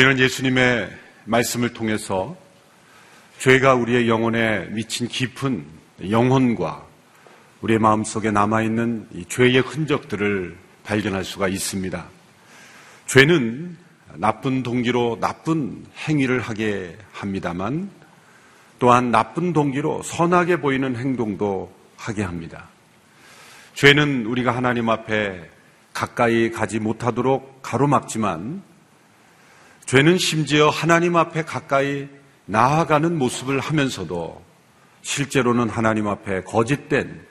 우리는 예수님의 말씀을 통해서 죄가 우리의 영혼에 미친 깊은 영혼과 우리의 마음속에 남아있는 이 죄의 흔적들을 발견할 수가 있습니다. 죄는 나쁜 동기로 나쁜 행위를 하게 합니다만 또한 나쁜 동기로 선하게 보이는 행동도 하게 합니다. 죄는 우리가 하나님 앞에 가까이 가지 못하도록 가로막지만 죄는 심지어 하나님 앞에 가까이 나아가는 모습을 하면서도 실제로는 하나님 앞에 거짓된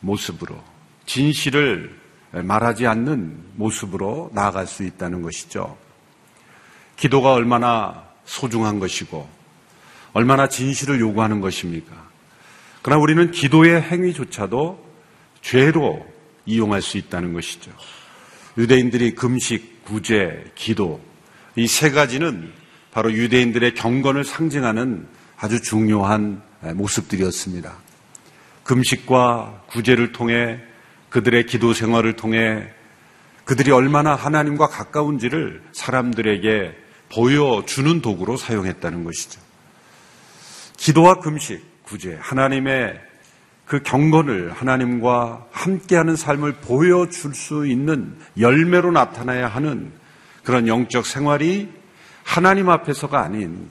모습으로 진실을 말하지 않는 모습으로 나아갈 수 있다는 것이죠. 기도가 얼마나 소중한 것이고 얼마나 진실을 요구하는 것입니까? 그러나 우리는 기도의 행위조차도 죄로 이용할 수 있다는 것이죠. 유대인들이 금식, 구제, 기도 이 세 가지는 바로 유대인들의 경건을 상징하는 아주 중요한 모습들이었습니다. 금식과 구제를 통해 그들의 기도 생활을 통해 그들이 얼마나 하나님과 가까운지를 사람들에게 보여주는 도구로 사용했다는 것이죠. 기도와 금식, 구제, 하나님의 그 경건을 하나님과 함께하는 삶을 보여줄 수 있는 열매로 나타나야 하는 그런 영적 생활이 하나님 앞에서가 아닌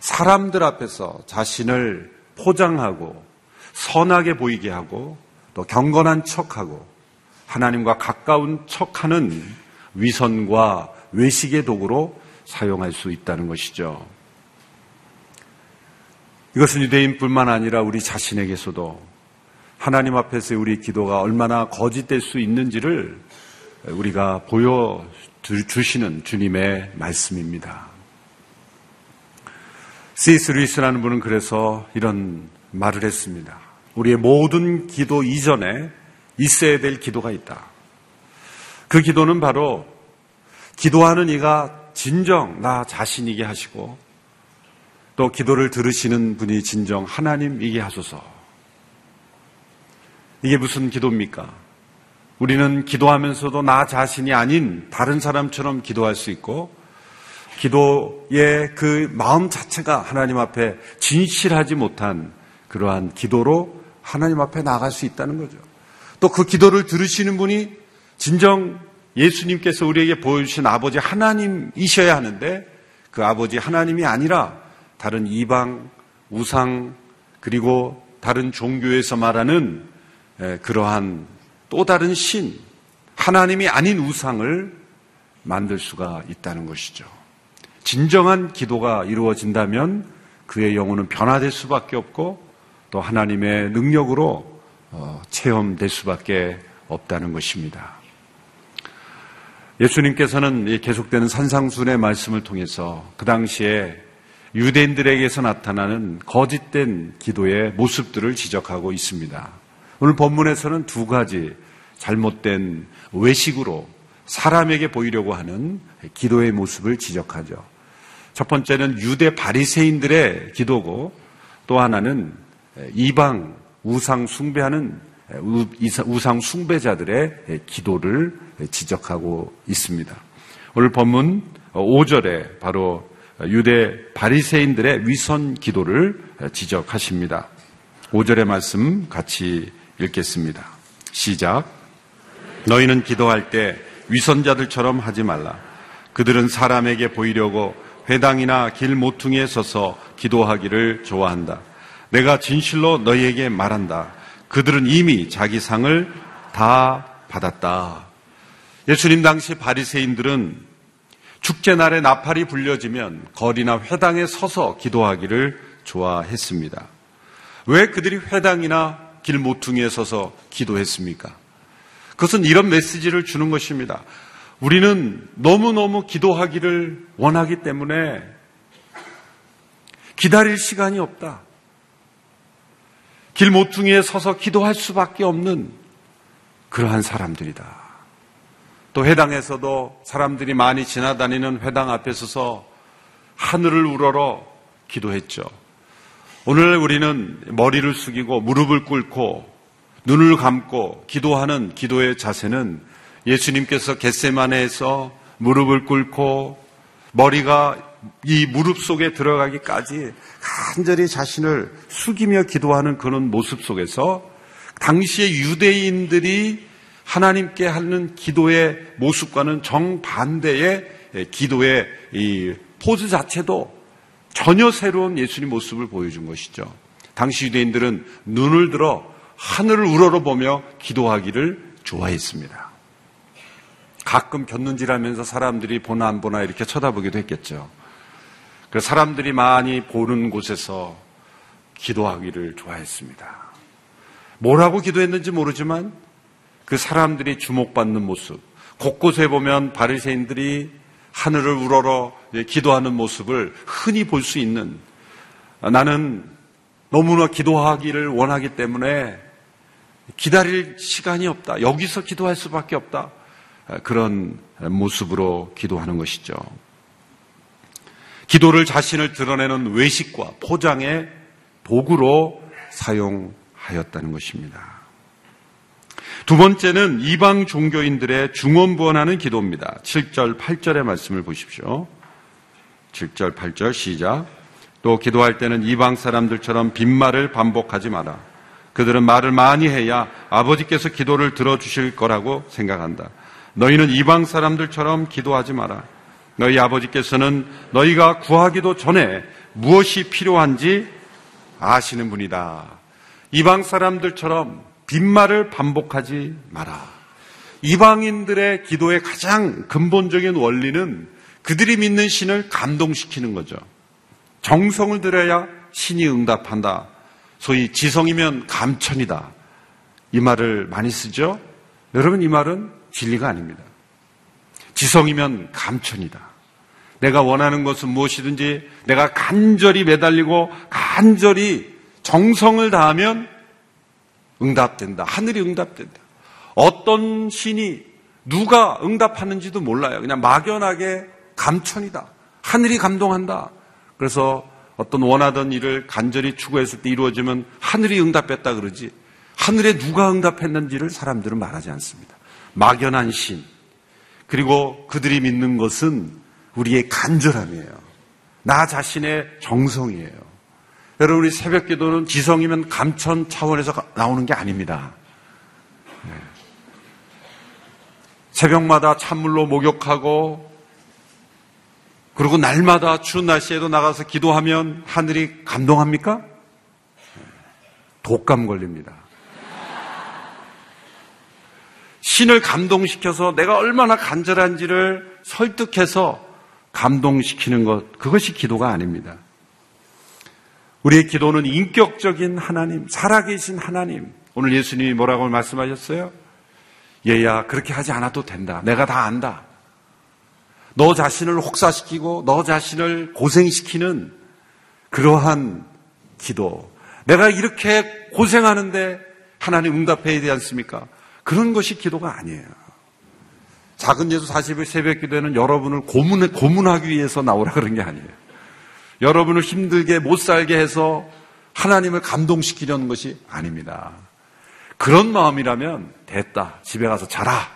사람들 앞에서 자신을 포장하고 선하게 보이게 하고 또 경건한 척하고 하나님과 가까운 척하는 위선과 외식의 도구로 사용할 수 있다는 것이죠. 이것은 유대인뿐만 아니라 우리 자신에게서도 하나님 앞에서 우리 기도가 얼마나 거짓될 수 있는지를 우리가 보여 주시는 주님의 말씀입니다. 시스 루이스라는 분은 그래서 이런 말을 했습니다. 우리의 모든 기도 이전에 있어야 될 기도가 있다. 그 기도는 바로 기도하는 이가 진정 나 자신이게 하시고 또 기도를 들으시는 분이 진정 하나님이게 하소서. 이게 무슨 기도입니까? 우리는 기도하면서도 나 자신이 아닌 다른 사람처럼 기도할 수 있고 기도의 그 마음 자체가 하나님 앞에 진실하지 못한 그러한 기도로 하나님 앞에 나갈 수 있다는 거죠. 또 그 기도를 들으시는 분이 진정 예수님께서 우리에게 보여주신 아버지 하나님이셔야 하는데 그 아버지 하나님이 아니라 다른 이방, 우상, 그리고 다른 종교에서 말하는 그러한 또 다른 신, 하나님이 아닌 우상을 만들 수가 있다는 것이죠. 진정한 기도가 이루어진다면 그의 영혼은 변화될 수밖에 없고 또 하나님의 능력으로 어, 체험될 수밖에 없다는 것입니다. 예수님께서는 계속되는 산상순의 말씀을 통해서 그 당시에 유대인들에게서 나타나는 거짓된 기도의 모습들을 지적하고 있습니다. 오늘 본문에서는 두 가지 잘못된 외식으로 사람에게 보이려고 하는 기도의 모습을 지적하죠. 첫 번째는 유대 바리새인들의 기도고 또 하나는 이방 우상 숭배하는 우상 숭배자들의 기도를 지적하고 있습니다. 오늘 본문 5절에 바로 유대 바리새인들의 위선 기도를 지적하십니다. 5절의 말씀 같이 읽겠습니다. 시작. 너희는 기도할 때 위선자들처럼 하지 말라. 그들은 사람에게 보이려고 회당이나 길 모퉁이에 서서 기도하기를 좋아한다. 내가 진실로 너희에게 말한다. 그들은 이미 자기 상을 다 받았다. 예수님 당시 바리새인들은 축제 날에 나팔이 불려지면 거리나 회당에 서서 기도하기를 좋아했습니다. 왜 그들이 회당이나 길 모퉁이에 서서 기도했습니까? 그것은 이런 메시지를 주는 것입니다. 우리는 너무너무 기도하기를 원하기 때문에 기다릴 시간이 없다. 길 모퉁이에 서서 기도할 수밖에 없는 그러한 사람들이다. 또 회당에서도 사람들이 많이 지나다니는 회당 앞에 서서 하늘을 우러러 기도했죠. 오늘 우리는 머리를 숙이고 무릎을 꿇고 눈을 감고 기도하는 기도의 자세는 예수님께서 겟세마네에서 무릎을 꿇고 머리가 이 무릎 속에 들어가기까지 간절히 자신을 숙이며 기도하는 그런 모습 속에서 당시의 유대인들이 하나님께 하는 기도의 모습과는 정반대의 기도의 이 포즈 자체도 전혀 새로운 예수님 모습을 보여준 것이죠. 당시 유대인들은 눈을 들어 하늘을 우러러보며 기도하기를 좋아했습니다. 가끔 곁눈질하면서 사람들이 보나 안 보나 이렇게 쳐다보기도 했겠죠. 그 사람들이 많이 보는 곳에서 기도하기를 좋아했습니다. 뭐라고 기도했는지 모르지만 그 사람들이 주목받는 모습, 곳곳에 보면 바리새인들이 하늘을 우러러 기도하는 모습을 흔히 볼 수 있는 나는 너무나 기도하기를 원하기 때문에 기다릴 시간이 없다. 여기서 기도할 수밖에 없다. 그런 모습으로 기도하는 것이죠. 기도를 자신을 드러내는 외식과 포장의 도구로 사용하였다는 것입니다. 두 번째는 이방 종교인들의 중원부원하는 기도입니다. 7절, 8절의 말씀을 보십시오. 7절, 8절 시작. 또 기도할 때는 이방 사람들처럼 빈말을 반복하지 마라. 그들은 말을 많이 해야 아버지께서 기도를 들어주실 거라고 생각한다. 너희는 이방 사람들처럼 기도하지 마라. 너희 아버지께서는 너희가 구하기도 전에 무엇이 필요한지 아시는 분이다. 이방 사람들처럼 빈말을 반복하지 마라. 이방인들의 기도의 가장 근본적인 원리는 그들이 믿는 신을 감동시키는 거죠. 정성을 들여야 신이 응답한다. 소위 지성이면 감천이다. 이 말을 많이 쓰죠? 여러분, 이 말은 진리가 아닙니다. 지성이면 감천이다. 내가 원하는 것은 무엇이든지 내가 간절히 매달리고 간절히 정성을 다하면 응답된다. 하늘이 응답된다. 어떤 신이 누가 응답하는지도 몰라요. 그냥 막연하게 감천이다. 하늘이 감동한다. 그래서 어떤 원하던 일을 간절히 추구했을 때 이루어지면 하늘이 응답했다 그러지. 하늘에 누가 응답했는지를 사람들은 말하지 않습니다. 막연한 신. 그리고 그들이 믿는 것은 우리의 간절함이에요. 나 자신의 정성이에요. 여러분, 우리 새벽 기도는 지성이면 감천 차원에서 나오는 게 아닙니다. 네. 새벽마다 찬물로 목욕하고 그리고 날마다 추운 날씨에도 나가서 기도하면 하늘이 감동합니까? 독감 걸립니다. 신을 감동시켜서 내가 얼마나 간절한지를 설득해서 감동시키는 것, 그것이 기도가 아닙니다. 우리의 기도는 인격적인 하나님, 살아계신 하나님. 오늘 예수님이 뭐라고 말씀하셨어요? 얘야, 그렇게 하지 않아도 된다. 내가 다 안다. 너 자신을 혹사시키고 너 자신을 고생시키는 그러한 기도. 내가 이렇게 고생하는데 하나님 응답해야 되지 않습니까? 그런 것이 기도가 아니에요. 작은 예수 40일 새벽 기도에는 여러분을 고문, 고문하기 위해서 나오라 그런 게 아니에요. 여러분을 힘들게 못 살게 해서 하나님을 감동시키려는 것이 아닙니다. 그런 마음이라면 됐다. 집에 가서 자라.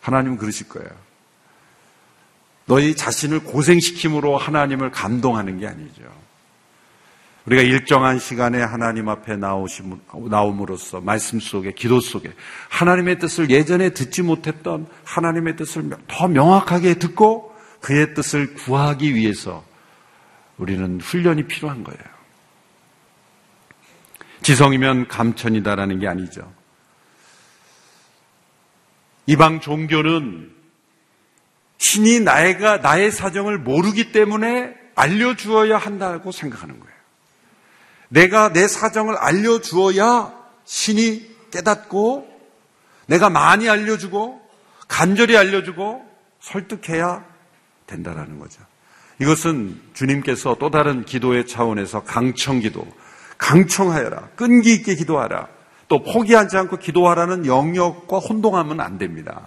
하나님은 그러실 거예요. 너희 자신을 고생시킴으로 하나님을 감동하는 게 아니죠. 우리가 일정한 시간에 하나님 앞에 나오심, 나옴으로써 말씀 속에, 기도 속에 하나님의 뜻을 예전에 듣지 못했던 하나님의 뜻을 더 명확하게 듣고 그의 뜻을 구하기 위해서 우리는 훈련이 필요한 거예요. 지성이면 감천이다라는 게 아니죠. 이방 종교는 신이 나이가 나의 사정을 모르기 때문에 알려주어야 한다고 생각하는 거예요. 내가 내 사정을 알려주어야 신이 깨닫고 내가 많이 알려주고 간절히 알려주고 설득해야 된다라는 거죠. 이것은 주님께서 또 다른 기도의 차원에서 강청 기도, 강청하여라, 끈기 있게 기도하라, 또 포기하지 않고 기도하라는 영역과 혼동하면 안 됩니다.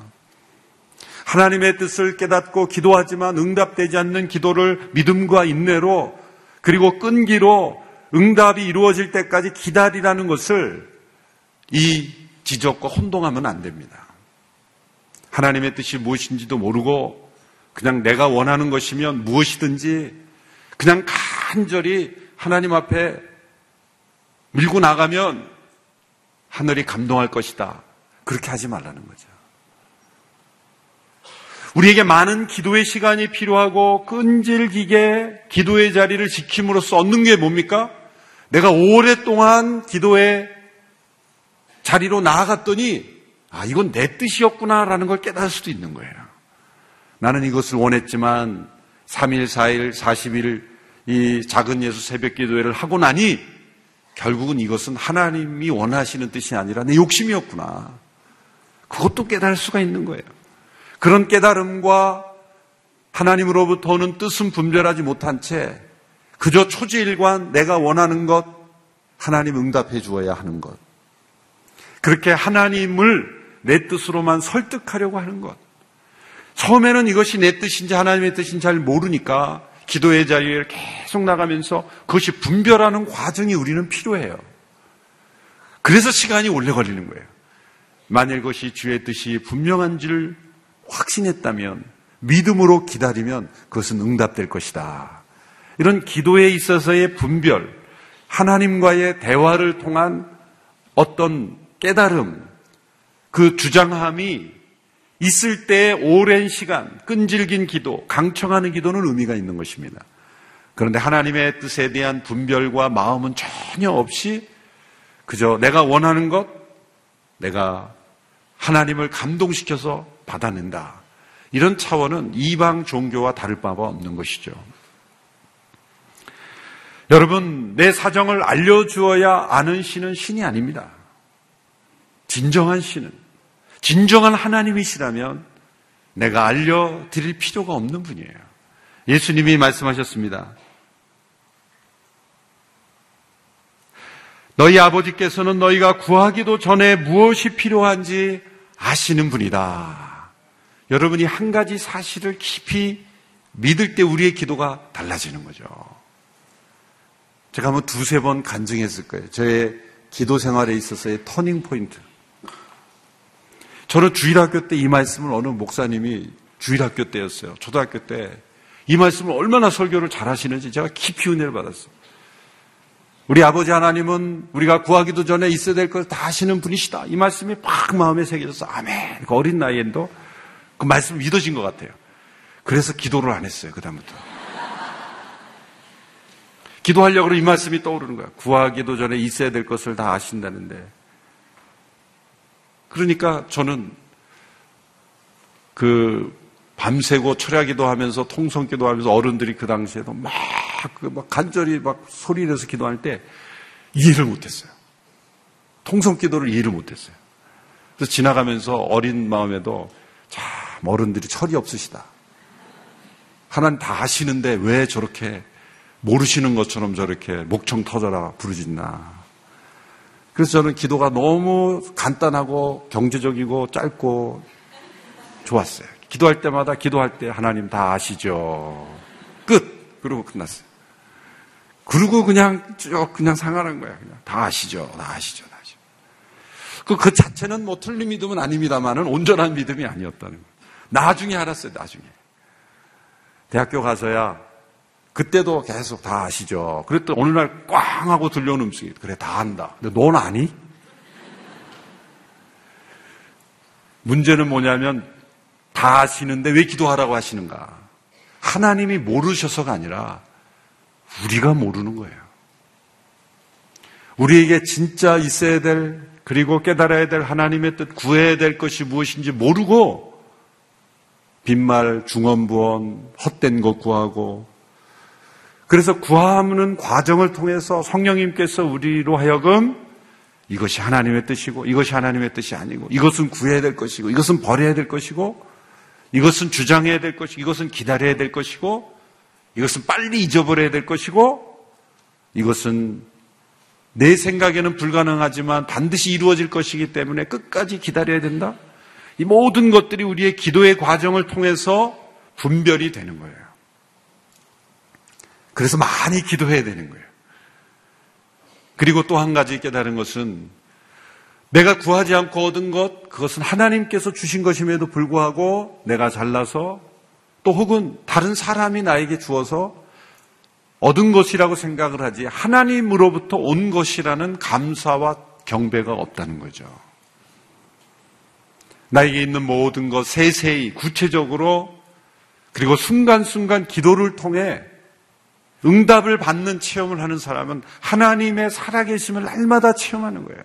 하나님의 뜻을 깨닫고 기도하지만 응답되지 않는 기도를 믿음과 인내로 그리고 끈기로 응답이 이루어질 때까지 기다리라는 것을 이 지적과 혼동하면 안 됩니다. 하나님의 뜻이 무엇인지도 모르고 그냥 내가 원하는 것이면 무엇이든지 그냥 간절히 하나님 앞에 밀고 나가면 하늘이 감동할 것이다. 그렇게 하지 말라는 거죠. 우리에게 많은 기도의 시간이 필요하고 끈질기게 기도의 자리를 지킴으로써 얻는 게 뭡니까? 내가 오랫동안 기도의 자리로 나아갔더니 아, 이건 내 뜻이었구나라는 걸 깨달을 수도 있는 거예요. 나는 이것을 원했지만 3일, 4일, 40일 이 작은 예수 새벽 기도회를 하고 나니 결국은 이것은 하나님이 원하시는 뜻이 아니라 내 욕심이었구나. 그것도 깨달을 수가 있는 거예요. 그런 깨달음과 하나님으로부터 오는 뜻은 분별하지 못한 채 그저 초지일관 내가 원하는 것 하나님 응답해 주어야 하는 것. 그렇게 하나님을 내 뜻으로만 설득하려고 하는 것. 처음에는 이것이 내 뜻인지 하나님의 뜻인지 잘 모르니까 기도의 자리에 계속 나가면서 그것이 분별하는 과정이 우리는 필요해요. 그래서 시간이 오래 걸리는 거예요. 만일 그것이 주의 뜻이 분명한 줄 확신했다면 믿음으로 기다리면 그것은 응답될 것이다. 이런 기도에 있어서의 분별, 하나님과의 대화를 통한 어떤 깨달음, 그 주장함이 있을 때 오랜 시간, 끈질긴 기도, 강청하는 기도는 의미가 있는 것입니다. 그런데 하나님의 뜻에 대한 분별과 마음은 전혀 없이 그저 내가 원하는 것, 내가 하나님을 감동시켜서 받아낸다. 이런 차원은 이방 종교와 다를 바가 없는 것이죠. 여러분, 내 사정을 알려주어야 아는 신은 신이 아닙니다. 진정한 신은 진정한 하나님이시라면 내가 알려드릴 필요가 없는 분이에요. 예수님이 말씀하셨습니다. 너희 아버지께서는 너희가 구하기도 전에 무엇이 필요한지 아시는 분이다. 여러분이 한 가지 사실을 깊이 믿을 때 우리의 기도가 달라지는 거죠. 제가 한번 두세 번 간증했을 거예요. 저의 기도 생활에 있어서의 터닝 포인트. 저는 주일학교 때 이 말씀을 어느 목사님이 주일학교 때였어요. 초등학교 때 이 말씀을 얼마나 설교를 잘 하시는지 제가 깊이 은혜를 받았어요. 우리 아버지 하나님은 우리가 구하기도 전에 있어야 될 걸 다 하시는 분이시다. 이 말씀이 팍 마음에 새겨져서 아멘. 그 어린 나이에도 그 말씀이 믿어진 것 같아요. 그래서 기도를 안 했어요. 그다음부터. 기도하려고 이 말씀이 떠오르는 거야. 구하기도 전에 있어야 될 것을 다 아신다는데 그러니까 저는 그 밤새고 철야기도 하면서 통성기도 하면서 어른들이 그 당시에도 막, 그막 간절히 막 소리 내서 기도할 때 이해를 못했어요. 통성기도를 이해를 못했어요. 그래서 지나가면서 어린 마음에도 참 어른들이 철이 없으시다. 하나님 다 아시는데 왜 저렇게 모르시는 것처럼 저렇게 목청 터져라 부르짖나. 그래서 저는 기도가 너무 간단하고 경제적이고 짧고 좋았어요. 기도할 때마다 기도할 때 하나님 다 아시죠. 끝. 그러고 끝났어요. 그리고 그냥 쭉 그냥 상하는 거야. 그냥 다 아시죠. 다 아시죠. 다 아시죠. 그, 그 자체는 뭐 틀린 믿음은 아닙니다만은 온전한 믿음이 아니었다는 거예요. 나중에 알았어요. 나중에. 대학교 가서야 그때도 계속 다 아시죠. 그랬더니 어느 날 꽝 하고 들려오는 음성이 그래 다 안다. 근데 넌 아니? 문제는 뭐냐면 다 아시는데 왜 기도하라고 하시는가? 하나님이 모르셔서가 아니라 우리가 모르는 거예요. 우리에게 진짜 있어야 될 그리고 깨달아야 될 하나님의 뜻 구해야 될 것이 무엇인지 모르고 빈말 중언부언 헛된 것 구하고 그래서 구하는 과정을 통해서 성령님께서 우리로 하여금 이것이 하나님의 뜻이고 이것이 하나님의 뜻이 아니고 이것은 구해야 될 것이고 이것은 버려야 될 것이고 이것은 주장해야 될 것이고 이것은 기다려야 될 것이고 이것은 빨리 잊어버려야 될 것이고 이것은 내 생각에는 불가능하지만 반드시 이루어질 것이기 때문에 끝까지 기다려야 된다. 이 모든 것들이 우리의 기도의 과정을 통해서 분별이 되는 거예요. 그래서 많이 기도해야 되는 거예요. 그리고 또 한 가지 깨달은 것은 내가 구하지 않고 얻은 것, 그것은 하나님께서 주신 것임에도 불구하고 내가 잘나서 또 혹은 다른 사람이 나에게 주어서 얻은 것이라고 생각을 하지 하나님으로부터 온 것이라는 감사와 경배가 없다는 거죠. 나에게 있는 모든 것 세세히 구체적으로 그리고 순간순간 기도를 통해 응답을 받는 체험을 하는 사람은 하나님의 살아계심을 날마다 체험하는 거예요.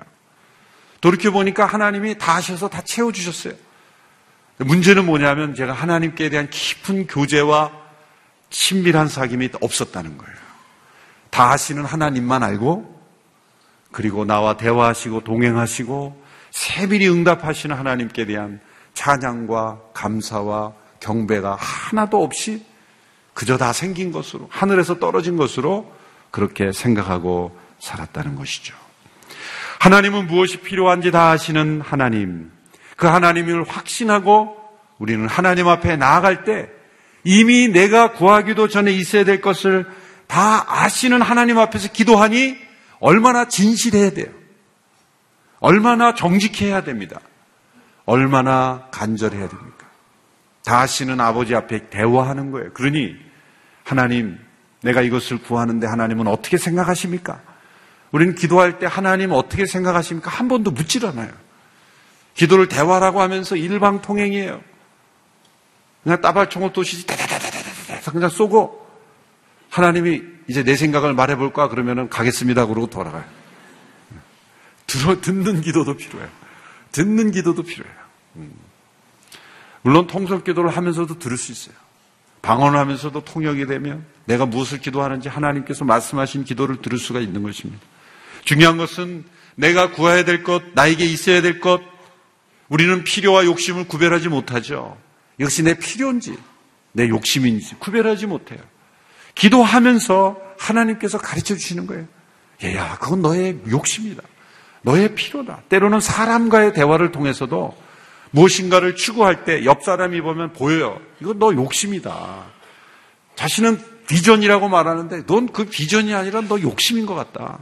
돌이켜보니까 하나님이 다 하셔서 다 채워주셨어요. 문제는 뭐냐면 제가 하나님께 대한 깊은 교제와 친밀한 사귐이 없었다는 거예요. 다 하시는 하나님만 알고 그리고 나와 대화하시고 동행하시고 세밀히 응답하시는 하나님께 대한 찬양과 감사와 경배가 하나도 없이 그저 다 생긴 것으로 하늘에서 떨어진 것으로 그렇게 생각하고 살았다는 것이죠. 하나님은 무엇이 필요한지 다 아시는 하나님. 그 하나님을 확신하고 우리는 하나님 앞에 나아갈 때 이미 내가 구하기도 전에 있어야 될 것을 다 아시는 하나님 앞에서 기도하니 얼마나 진실해야 돼요. 얼마나 정직해야 됩니다. 얼마나 간절해야 됩니까? 다 아시는 아버지 앞에 대화하는 거예요. 그러니 하나님, 내가 이것을 구하는데 하나님은 어떻게 생각하십니까? 우리는 기도할 때 하나님 어떻게 생각하십니까? 한 번도 묻질 않아요. 기도를 대화라고 하면서 일방통행이에요. 그냥 따발총을 쏘시지 다다다다다다 그냥 쏘고 하나님이 이제 내 생각을 말해볼까 그러면은 가겠습니다 그러고 돌아가요. 들어 듣는 기도도 필요해요. 듣는 기도도 필요해요. 음. 물론 통성 기도를 하면서도 들을 수 있어요. 방언을 하면서도 통역이 되면 내가 무엇을 기도하는지 하나님께서 말씀하신 기도를 들을 수가 있는 것입니다. 중요한 것은 내가 구해야 될 것, 나에게 있어야 될 것, 우리는 필요와 욕심을 구별하지 못하죠. 이것이 내 필요인지, 내 욕심인지 구별하지 못해요. 기도하면서 하나님께서 가르쳐 주시는 거예요. 얘야, 그건 너의 욕심이다. 너의 필요다. 때로는 사람과의 대화를 통해서도 무엇인가를 추구할 때 옆 사람이 보면 보여요. 이건 너 욕심이다. 자신은 비전이라고 말하는데 넌 그 비전이 아니라 너 욕심인 것 같다.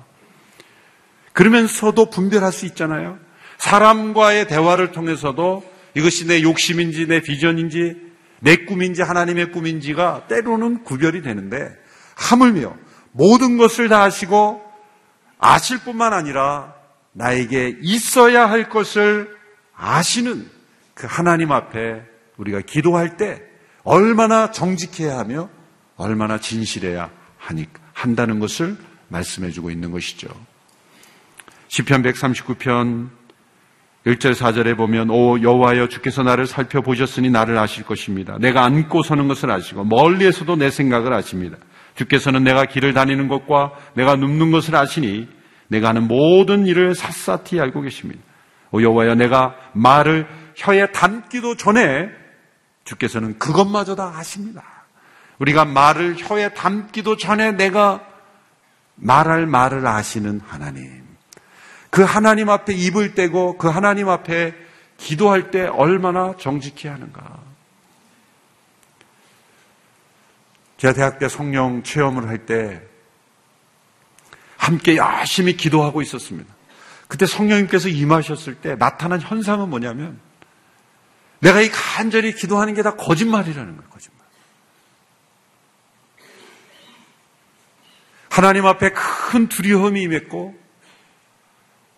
그러면서도 분별할 수 있잖아요. 사람과의 대화를 통해서도 이것이 내 욕심인지 내 비전인지 내 꿈인지 하나님의 꿈인지가 때로는 구별이 되는데 하물며 모든 것을 다 아시고 아실 뿐만 아니라 나에게 있어야 할 것을 아시는 그 하나님 앞에 우리가 기도할 때 얼마나 정직해야 하며 얼마나 진실해야 하니 한다는 것을 말씀해 주고 있는 것이죠. 시편 139편 1절 4절에 보면 오 여호와여 주께서 나를 살펴보셨으니 나를 아실 것입니다. 내가 앉고 서는 것을 아시고 멀리에서도 내 생각을 아십니다. 주께서는 내가 길을 다니는 것과 내가 눕는 것을 아시니 내가 하는 모든 일을 샅샅이 알고 계십니다. 오 여호와여 내가 말을 혀에 담기도 전에 주께서는 그것마저 다 아십니다. 우리가 말을 혀에 담기도 전에 내가 말할 말을 아시는 하나님. 그 하나님 앞에 입을 떼고 그 하나님 앞에 기도할 때 얼마나 정직히 하는가. 제가 대학 때 성령 체험을 할 때 함께 열심히 기도하고 있었습니다. 그때 성령님께서 임하셨을 때 나타난 현상은 뭐냐면 내가 이 간절히 기도하는 게 다 거짓말이라는 거예요, 거짓말. 하나님 앞에 큰 두려움이 임했고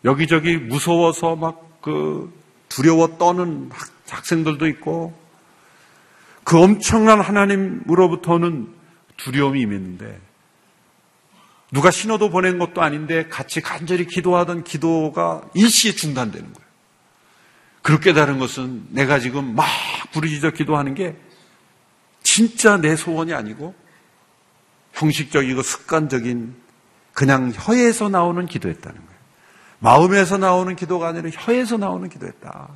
여기저기 무서워서 막 그 두려워 떠는 학생들도 있고 그 엄청난 하나님으로부터는 두려움이 임했는데 누가 신호도 보낸 것도 아닌데 같이 간절히 기도하던 기도가 일시에 중단되는 거예요. 그렇게 다른 것은 내가 지금 막 부르짖어 기도하는 게 진짜 내 소원이 아니고 형식적이고 습관적인 그냥 혀에서 나오는 기도였다는 거예요. 마음에서 나오는 기도가 아니라 혀에서 나오는 기도였다.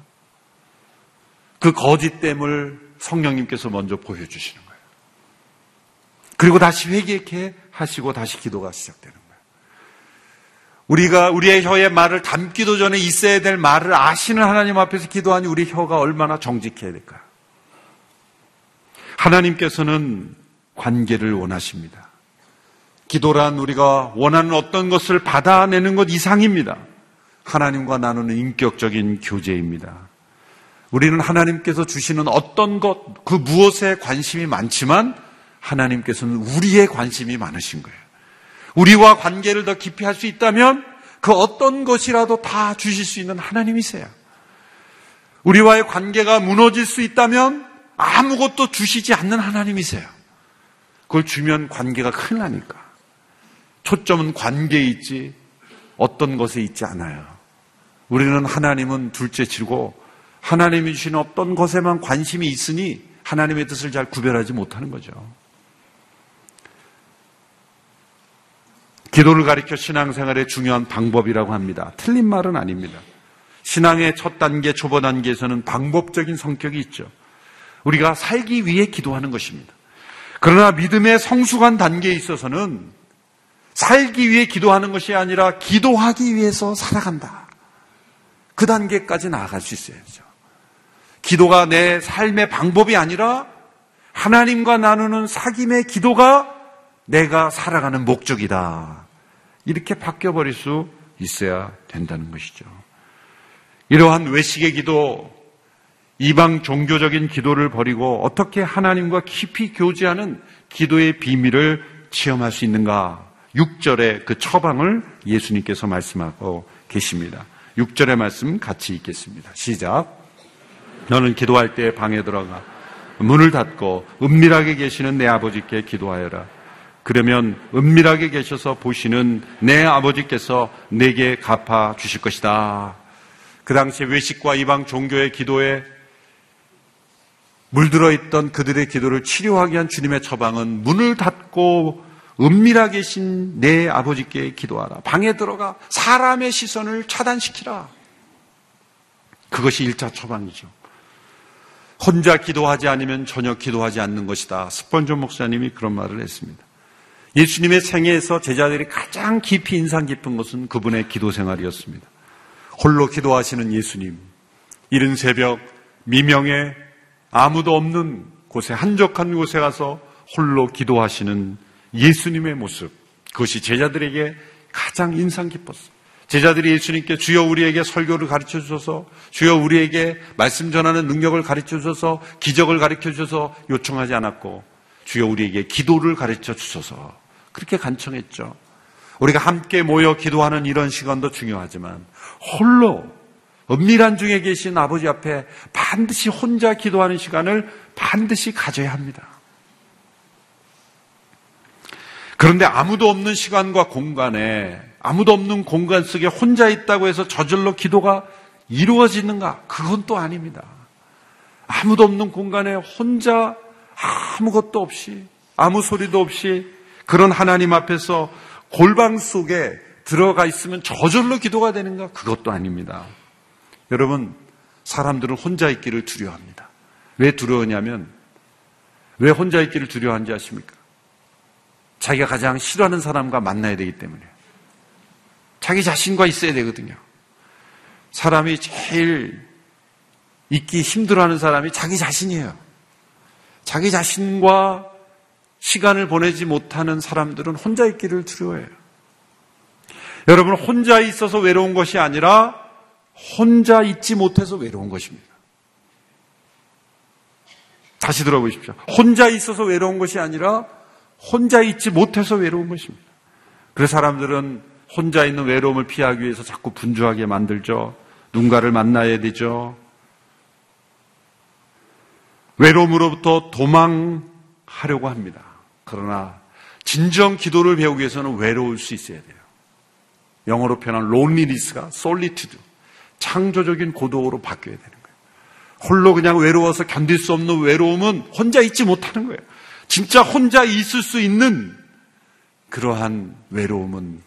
그 거짓됨을 성령님께서 먼저 보여주시는 거예요. 그리고 다시 회개케 하시고 다시 기도가 시작되는 거예요. 우리가 우리의 혀에 말을 담기도 전에 있어야 될 말을 아시는 하나님 앞에서 기도하니 우리 혀가 얼마나 정직해야 될까? 하나님께서는 관계를 원하십니다. 기도란 우리가 원하는 어떤 것을 받아내는 것 이상입니다. 하나님과 나누는 인격적인 교제입니다. 우리는 하나님께서 주시는 어떤 것, 그 무엇에 관심이 많지만 하나님께서는 우리의 관심이 많으신 거예요. 우리와 관계를 더 깊이 할 수 있다면 그 어떤 것이라도 다 주실 수 있는 하나님이세요. 우리와의 관계가 무너질 수 있다면 아무것도 주시지 않는 하나님이세요. 그걸 주면 관계가 큰일 나니까. 초점은 관계에 있지 어떤 것에 있지 않아요. 우리는 하나님은 둘째치고 하나님이 주신 어떤 것에만 관심이 있으니 하나님의 뜻을 잘 구별하지 못하는 거죠. 기도를 가리켜 신앙생활의 중요한 방법이라고 합니다. 틀린 말은 아닙니다. 신앙의 첫 단계, 초보 단계에서는 방법적인 성격이 있죠. 우리가 살기 위해 기도하는 것입니다. 그러나 믿음의 성숙한 단계에 있어서는 살기 위해 기도하는 것이 아니라 기도하기 위해서 살아간다. 그 단계까지 나아갈 수 있어야죠. 기도가 내 삶의 방법이 아니라 하나님과 나누는 사귐의 기도가 내가 살아가는 목적이다. 이렇게 바뀌어버릴 수 있어야 된다는 것이죠. 이러한 외식의 기도, 이방 종교적인 기도를 버리고 어떻게 하나님과 깊이 교제하는 기도의 비밀을 체험할 수 있는가? 6절의 그 처방을 예수님께서 말씀하고 계십니다. 6절의 말씀 같이 읽겠습니다. 시작. 너는 기도할 때 방에 들어가 문을 닫고 은밀하게 계시는 내 아버지께 기도하여라. 그러면 은밀하게 계셔서 보시는 내 아버지께서 내게 갚아 주실 것이다. 그 당시 외식과 이방 종교의 기도에 물들어 있던 그들의 기도를 치료하기 위한 주님의 처방은 문을 닫고 은밀하게 계신 내 아버지께 기도하라. 방에 들어가 사람의 시선을 차단시키라. 그것이 일차 처방이죠. 혼자 기도하지 않으면 전혀 기도하지 않는 것이다. 스펀전 목사님이 그런 말을 했습니다. 예수님의 생애에서 제자들이 가장 깊이 인상 깊은 것은 그분의 기도 생활이었습니다. 홀로 기도하시는 예수님. 이른 새벽 미명에 아무도 없는 곳에 한적한 곳에 가서 홀로 기도하시는 예수님의 모습, 그것이 제자들에게 가장 인상 깊었어. 제자들이 예수님께 주여 우리에게 설교를 가르쳐 주셔서 주여 우리에게 말씀 전하는 능력을 가르쳐 주셔서 기적을 가르쳐 주셔서 요청하지 않았고 주여 우리에게 기도를 가르쳐 주셔서 그렇게 간청했죠. 우리가 함께 모여 기도하는 이런 시간도 중요하지만 홀로 은밀한 중에 계신 아버지 앞에 반드시 혼자 기도하는 시간을 반드시 가져야 합니다. 그런데 아무도 없는 시간과 공간에 아무도 없는 공간 속에 혼자 있다고 해서 저절로 기도가 이루어지는가? 그건 또 아닙니다. 아무도 없는 공간에 혼자 아무것도 없이 아무 소리도 없이 그런 하나님 앞에서 골방 속에 들어가 있으면 저절로 기도가 되는가? 그것도 아닙니다. 여러분, 사람들은 혼자 있기를 두려워합니다. 왜 두려우냐면, 왜 혼자 있기를 두려워하는지 아십니까? 자기가 가장 싫어하는 사람과 만나야 되기 때문에 자기 자신과 있어야 되거든요. 사람이 제일 있기 힘들어하는 사람이 자기 자신이에요. 자기 자신과 시간을 보내지 못하는 사람들은 혼자 있기를 두려워해요. 여러분, 혼자 있어서 외로운 것이 아니라 혼자 있지 못해서 외로운 것입니다. 다시 들어보십시오. 혼자 있어서 외로운 것이 아니라 혼자 있지 못해서 외로운 것입니다. 그래서 사람들은 혼자 있는 외로움을 피하기 위해서 자꾸 분주하게 만들죠. 누군가를 만나야 되죠. 외로움으로부터 도망하려고 합니다. 그러나 진정 기도를 배우기 위해서는 외로울 수 있어야 돼요. 영어로 표현한 론리니스가 솔리튜드, 창조적인 고독으로 바뀌어야 되는 거예요. 홀로 그냥 외로워서 견딜 수 없는 외로움은 혼자 있지 못하는 거예요. 진짜 혼자 있을 수 있는 그러한 외로움은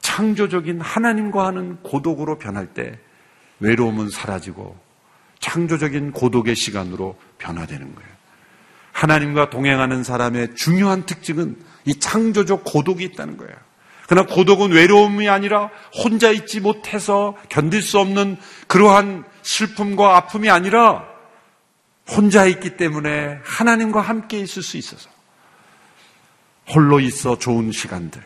창조적인 하나님과 하는 고독으로 변할 때 외로움은 사라지고 창조적인 고독의 시간으로 변화되는 거예요. 하나님과 동행하는 사람의 중요한 특징은 이 창조적 고독이 있다는 거예요. 그러나 고독은 외로움이 아니라 혼자 있지 못해서 견딜 수 없는 그러한 슬픔과 아픔이 아니라 혼자 있기 때문에 하나님과 함께 있을 수 있어서 홀로 있어 좋은 시간들.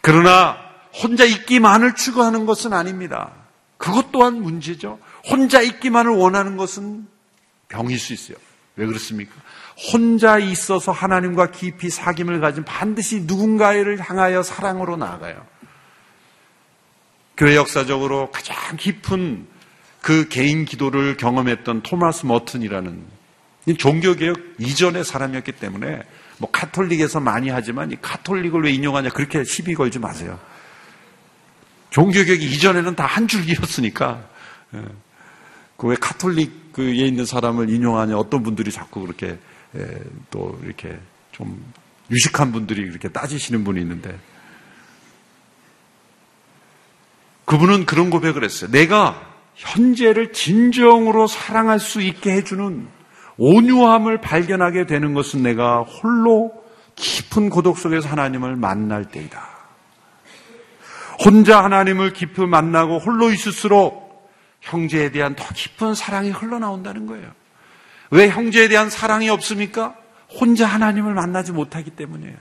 그러나 혼자 있기만을 추구하는 것은 아닙니다. 그것 또한 문제죠. 혼자 있기만을 원하는 것은 병일 수 있어요. 왜 그렇습니까? 혼자 있어서 하나님과 깊이 사귐을 가진 반드시 누군가를 향하여 사랑으로 나아가요. 교회 역사적으로 가장 깊은 그 개인 기도를 경험했던 토마스 머튼이라는 종교개혁 이전의 사람이었기 때문에 뭐 카톨릭에서 많이 하지만 이 카톨릭을 왜 인용하냐 그렇게 시비 걸지 마세요. 종교개혁 이전에는 다 한 줄기였으니까 예. 그왜 카톨릭 에 있는 사람을 인용하냐 어떤 분들이 자꾸 그렇게 예, 또 이렇게 좀 유식한 분들이 이렇게 따지시는 분이 있는데 그분은 그런 고백을 했어요. 내가 현재를 진정으로 사랑할 수 있게 해주는 온유함을 발견하게 되는 것은 내가 홀로 깊은 고독 속에서 하나님을 만날 때이다. 혼자 하나님을 깊이 만나고 홀로 있을수록 형제에 대한 더 깊은 사랑이 흘러나온다는 거예요. 왜 형제에 대한 사랑이 없습니까? 혼자 하나님을 만나지 못하기 때문이에요.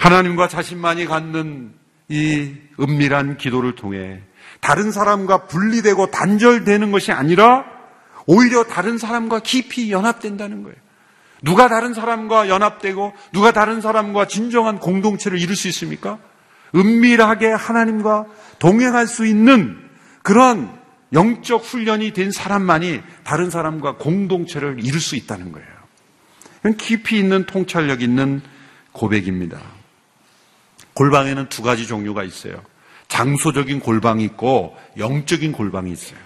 하나님과 자신만이 갖는 이 은밀한 기도를 통해 다른 사람과 분리되고 단절되는 것이 아니라 오히려 다른 사람과 깊이 연합된다는 거예요. 누가 다른 사람과 연합되고 누가 다른 사람과 진정한 공동체를 이룰 수 있습니까? 은밀하게 하나님과 동행할 수 있는 그런 영적 훈련이 된 사람만이 다른 사람과 공동체를 이룰 수 있다는 거예요. 깊이 있는 통찰력 있는 고백입니다. 골방에는 두 가지 종류가 있어요. 장소적인 골방이 있고 영적인 골방이 있어요.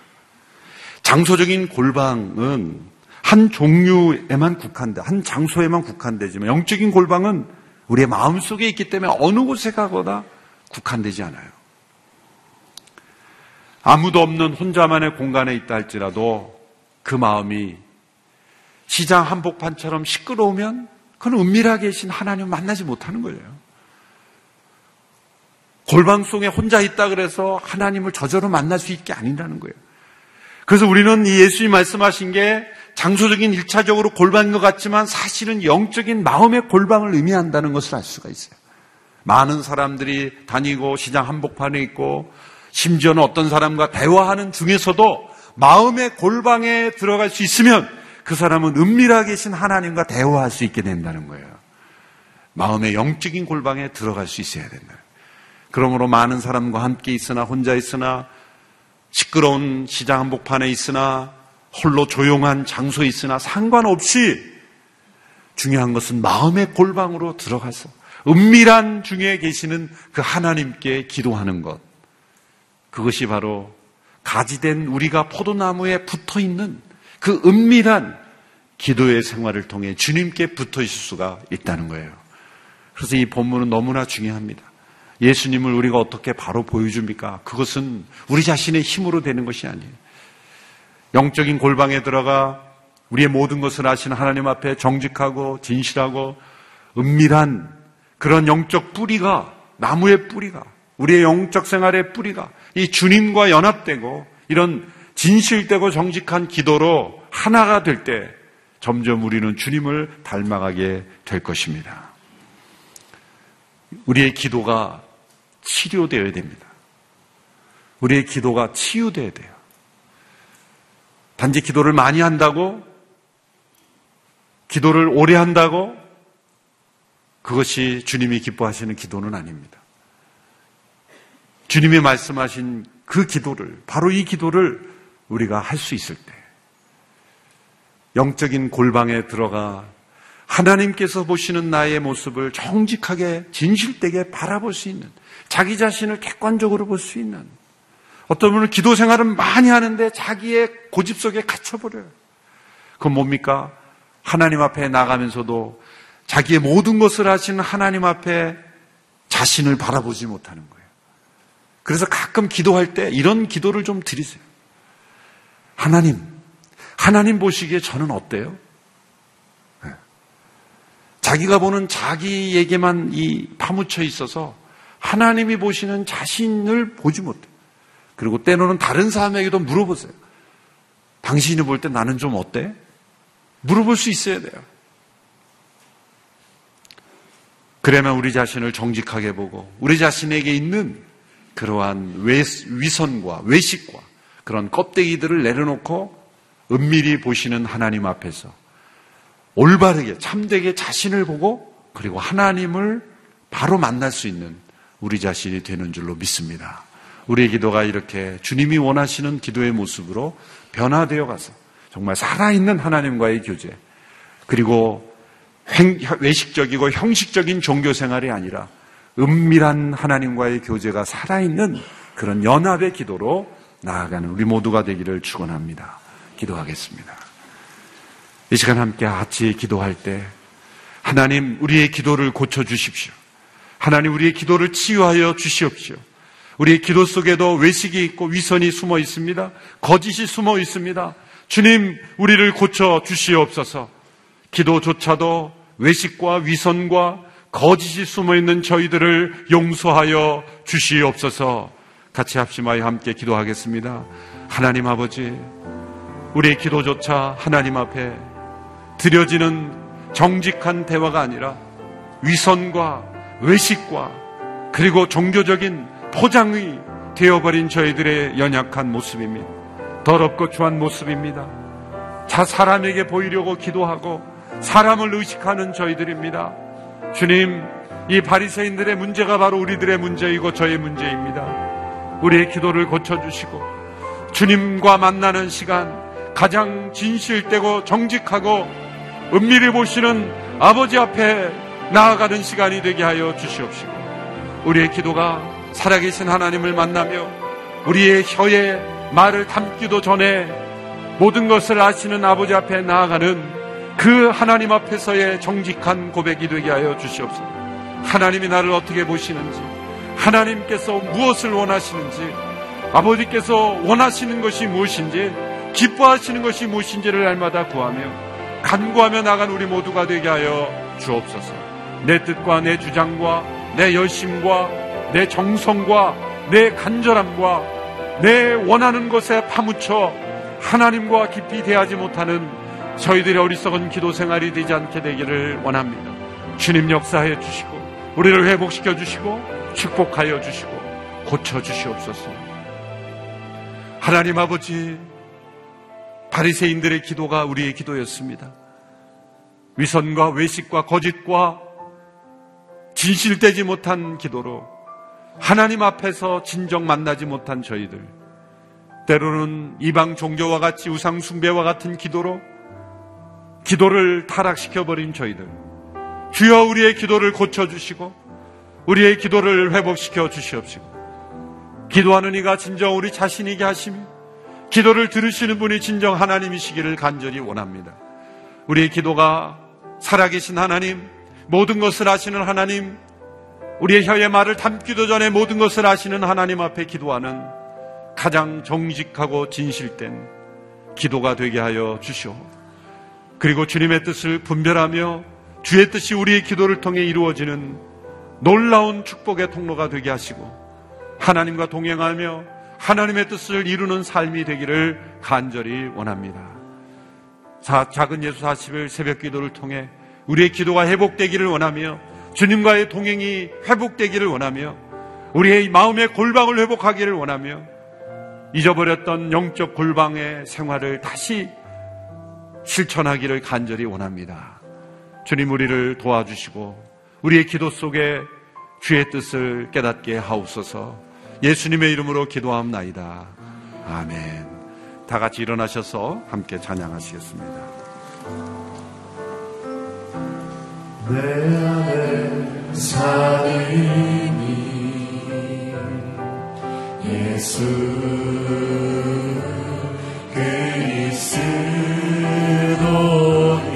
장소적인 골방은 한 종류에만 국한돼, 한 장소에만 국한되지만 영적인 골방은 우리의 마음 속에 있기 때문에 어느 곳에 가거나 국한되지 않아요. 아무도 없는 혼자만의 공간에 있다 할지라도 그 마음이 시장 한복판처럼 시끄러우면 그건 은밀하게 계신 하나님 만나지 못하는 거예요. 골방 속에 혼자 있다 그래서 하나님을 저절로 만날 수 있게 아니라는 거예요. 그래서 우리는 이 예수님 말씀하신 게 장소적인 일차적으로 골방인 것 같지만 사실은 영적인 마음의 골방을 의미한다는 것을 알 수가 있어요. 많은 사람들이 다니고 시장 한복판에 있고 심지어는 어떤 사람과 대화하는 중에서도 마음의 골방에 들어갈 수 있으면 그 사람은 은밀하게 계신 하나님과 대화할 수 있게 된다는 거예요. 마음의 영적인 골방에 들어갈 수 있어야 된다. 그러므로 많은 사람과 함께 있으나 혼자 있으나 시끄러운 시장 한복판에 있으나 홀로 조용한 장소에 있으나 상관없이 중요한 것은 마음의 골방으로 들어가서 은밀한 중에 계시는 그 하나님께 기도하는 것. 그것이 바로 가지된 우리가 포도나무에 붙어 있는 그 은밀한 기도의 생활을 통해 주님께 붙어 있을 수가 있다는 거예요. 그래서 이 본문은 너무나 중요합니다. 예수님을 우리가 어떻게 바로 보여줍니까? 그것은 우리 자신의 힘으로 되는 것이 아니에요. 영적인 골방에 들어가 우리의 모든 것을 아시는 하나님 앞에 정직하고 진실하고 은밀한 그런 영적 뿌리가 나무의 뿌리가 우리의 영적 생활의 뿌리가 이 주님과 연합되고 이런 진실되고 정직한 기도로 하나가 될 때 점점 우리는 주님을 닮아가게 될 것입니다. 우리의 기도가 치료되어야 됩니다. 우리의 기도가 치유되어야 돼요. 단지 기도를 많이 한다고, 기도를 오래 한다고, 그것이 주님이 기뻐하시는 기도는 아닙니다. 주님이 말씀하신 그 기도를, 바로 이 기도를 우리가 할 수 있을 때, 영적인 골방에 들어가 하나님께서 보시는 나의 모습을 정직하게, 진실되게 바라볼 수 있는, 자기 자신을 객관적으로 볼 수 있는, 어떤 분은 기도 생활은 많이 하는데 자기의 고집 속에 갇혀버려요. 그건 뭡니까? 하나님 앞에 나가면서도 자기의 모든 것을 하시는 하나님 앞에 자신을 바라보지 못하는 거예요. 그래서 가끔 기도할 때 이런 기도를 좀 드리세요. 하나님, 하나님 보시기에 저는 어때요? 네. 자기가 보는 자기에게만 이 파묻혀 있어서 하나님이 보시는 자신을 보지 못해. 그리고 때로는 다른 사람에게도 물어보세요. 당신이 볼 때 나는 좀 어때? 물어볼 수 있어야 돼요. 그러면 우리 자신을 정직하게 보고 우리 자신에게 있는 그러한 위선과 외식과 그런 껍데기들을 내려놓고 은밀히 보시는 하나님 앞에서 올바르게 참되게 자신을 보고 그리고 하나님을 바로 만날 수 있는 우리 자신이 되는 줄로 믿습니다. 우리의 기도가 이렇게 주님이 원하시는 기도의 모습으로 변화되어 가서 정말 살아있는 하나님과의 교제 그리고 외식적이고 형식적인 종교 생활이 아니라 은밀한 하나님과의 교제가 살아있는 그런 연합의 기도로 나아가는 우리 모두가 되기를 축원합니다. 기도하겠습니다. 이 시간 함께 같이 기도할 때 하나님 우리의 기도를 고쳐 주십시오. 하나님 우리의 기도를 치유하여 주시옵시오. 우리의 기도 속에도 외식이 있고 위선이 숨어 있습니다. 거짓이 숨어 있습니다. 주님, 우리를 고쳐 주시옵소서. 기도조차도 외식과 위선과 거짓이 숨어 있는 저희들을 용서하여 주시옵소서. 같이 합심하여 함께 기도하겠습니다. 하나님 아버지, 우리의 기도조차 하나님 앞에 드려지는 정직한 대화가 아니라 위선과 외식과 그리고 종교적인 포장이 되어버린 저희들의 연약한 모습입니다. 더럽고 추한 모습입니다. 자 사람에게 보이려고 기도하고 사람을 의식하는 저희들입니다. 주님, 이 바리새인들의 문제가 바로 우리들의 문제이고 저의 문제입니다. 우리의 기도를 고쳐주시고 주님과 만나는 시간 가장 진실되고 정직하고 은밀히 보시는 아버지 앞에 나아가는 시간이 되게 하여 주시옵시고 우리의 기도가 살아계신 하나님을 만나며 우리의 혀에 말을 담기도 전에 모든 것을 아시는 아버지 앞에 나아가는 그 하나님 앞에서의 정직한 고백이 되게 하여 주시옵소서. 하나님이 나를 어떻게 보시는지, 하나님께서 무엇을 원하시는지, 아버지께서 원하시는 것이 무엇인지, 기뻐하시는 것이 무엇인지를 날마다 구하며 간구하며 나간 우리 모두가 되게 하여 주옵소서. 내 뜻과 내 주장과 내 열심과 내 정성과 내 간절함과 내 원하는 것에 파묻혀 하나님과 깊이 대하지 못하는 저희들의 어리석은 기도 생활이 되지 않게 되기를 원합니다. 주님 역사해 주시고 우리를 회복시켜 주시고 축복하여 주시고 고쳐 주시옵소서. 하나님 아버지 바리새인들의 기도가 우리의 기도였습니다. 위선과 외식과 거짓과 진실되지 못한 기도로 하나님 앞에서 진정 만나지 못한 저희들, 때로는 이방 종교와 같이 우상 숭배와 같은 기도로 기도를 타락시켜버린 저희들, 주여 우리의 기도를 고쳐주시고, 우리의 기도를 회복시켜 주시옵시고, 기도하는 이가 진정 우리 자신이게 하시며, 기도를 들으시는 분이 진정 하나님이시기를 간절히 원합니다. 우리의 기도가 살아계신 하나님, 모든 것을 아시는 하나님, 우리의 혀의 말을 담기도 전에 모든 것을 아시는 하나님 앞에 기도하는 가장 정직하고 진실된 기도가 되게 하여 주시오. 그리고 주님의 뜻을 분별하며 주의 뜻이 우리의 기도를 통해 이루어지는 놀라운 축복의 통로가 되게 하시고 하나님과 동행하며 하나님의 뜻을 이루는 삶이 되기를 간절히 원합니다. 작은 예수 40일 새벽 기도를 통해 우리의 기도가 회복되기를 원하며 주님과의 동행이 회복되기를 원하며 우리의 마음의 골방을 회복하기를 원하며 잊어버렸던 영적 골방의 생활을 다시 실천하기를 간절히 원합니다. 주님 우리를 도와주시고 우리의 기도 속에 주의 뜻을 깨닫게 하옵소서 예수님의 이름으로 기도함나이다. 아멘. 다 같이 일어나셔서 함께 찬양하시겠습니다. 내 안에 사는 이 예수 그리스도 니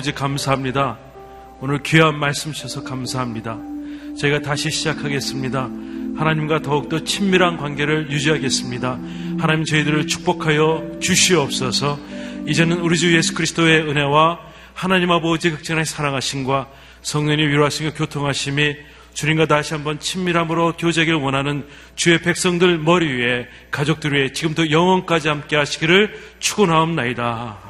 아버지 감사합니다. 오늘 귀한 말씀 주셔서 감사합니다. 저희가 다시 시작하겠습니다. 하나님과 더욱더 친밀한 관계를 유지하겠습니다. 하나님 저희들을 축복하여 주시옵소서. 이제는 우리 주 예수 그리스도의 은혜와 하나님 아버지 극진의 사랑하심과 성령의 위로하심과 교통하심이 주님과 다시 한번 친밀함으로 교제하기를 원하는 주의 백성들 머리 위에 가족들 위에 지금부터 영원까지 함께 하시기를 축원하옵나이다.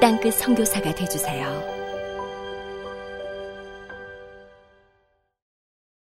땅끝 성교사가 되주세요.